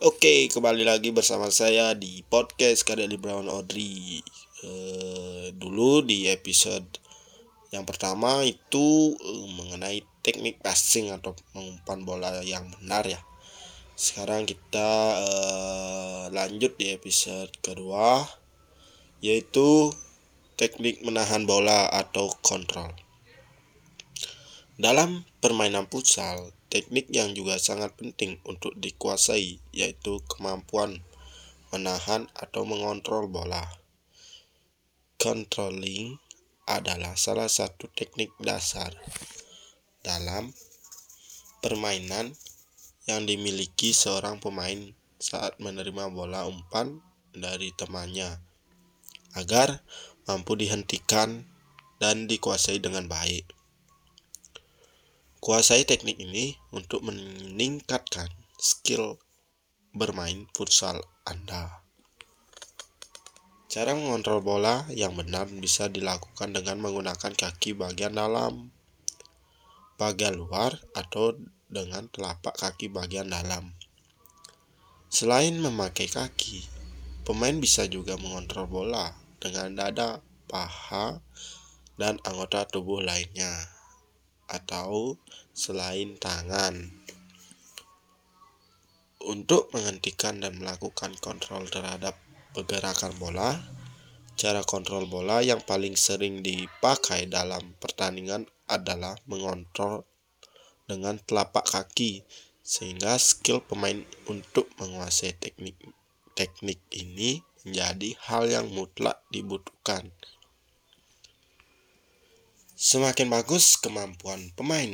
Oke, kembali lagi bersama saya di podcast Kadeli Brown Audrey. E, dulu di episode yang pertama itu e, mengenai teknik passing atau mengumpan bola yang benar ya. Sekarang kita e, lanjut di episode kedua yaitu teknik menahan bola atau kontrol. Dalam permainan futsal, teknik yang juga sangat penting untuk dikuasai yaitu kemampuan menahan atau mengontrol bola. Controlling adalah salah satu teknik dasar dalam permainan yang dimiliki seorang pemain saat menerima bola umpan dari temannya agar mampu dihentikan dan dikuasai dengan baik. Kuasai teknik ini untuk meningkatkan skill bermain futsal Anda. Cara mengontrol bola yang benar bisa dilakukan dengan menggunakan kaki bagian dalam, bagian luar, atau dengan telapak kaki bagian dalam. Selain memakai kaki, pemain bisa juga mengontrol bola dengan dada, paha, dan anggota tubuh lainnya atau selain tangan. Untuk menghentikan dan melakukan kontrol terhadap pergerakan bola, cara kontrol bola yang paling sering dipakai dalam pertandingan adalah mengontrol dengan telapak kaki sehingga skill pemain untuk menguasai teknik teknik ini menjadi hal yang mutlak dibutuhkan. Semakin bagus kemampuan pemain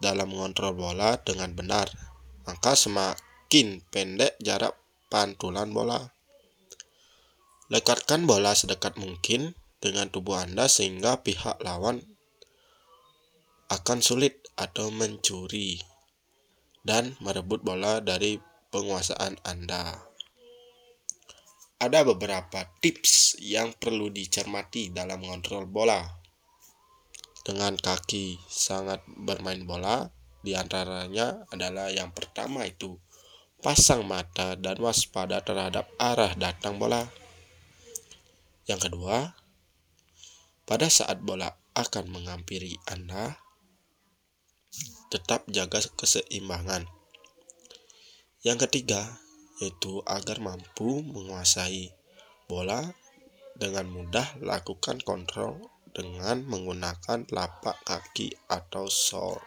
dalam mengontrol bola dengan benar, maka semakin pendek jarak pantulan bola. Lekatkan bola sedekat mungkin dengan tubuh Anda sehingga pihak lawan akan sulit atau mencuri dan merebut bola dari penguasaan Anda. Ada beberapa tips yang perlu dicermati dalam mengontrol bola dengan kaki sangat bermain bola di antaranya adalah yang pertama itu pasang mata dan waspada terhadap arah datang bola. Yang kedua, pada saat bola akan menghampiri Anda, tetap jaga keseimbangan. Yang ketiga, yaitu agar mampu menguasai bola dengan mudah lakukan kontrol dengan menggunakan telapak kaki atau sol.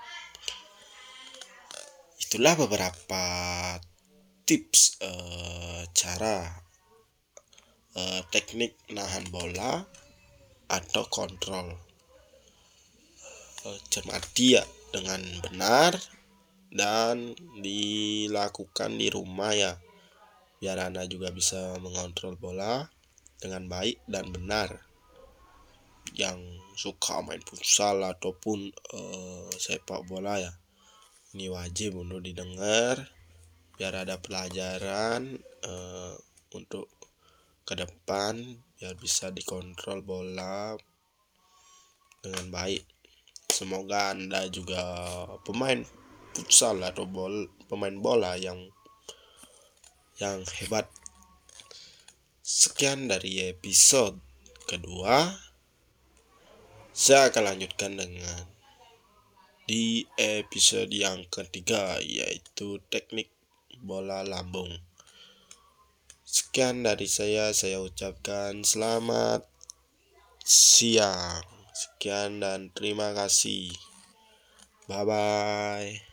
Itulah beberapa tips uh, cara uh, teknik nahan bola atau kontrol. Uh, cermati ya dengan benar dan dilakukan di rumah ya biar anda juga bisa mengontrol bola dengan baik dan benar yang suka main futsal ataupun uh, sepak bola ya. Ini wajib untuk didengar biar ada pelajaran uh, untuk ke depan biar bisa dikontrol bola dengan baik. Semoga anda juga pemain futsal atau bol pemain bola yang yang hebat. Sekian dari episode kedua saya akan lanjutkan dengan di episode yang ketiga yaitu teknik bola lambung. Sekian dari saya, saya ucapkan selamat siang. Sekian dan terima kasih. Bye bye.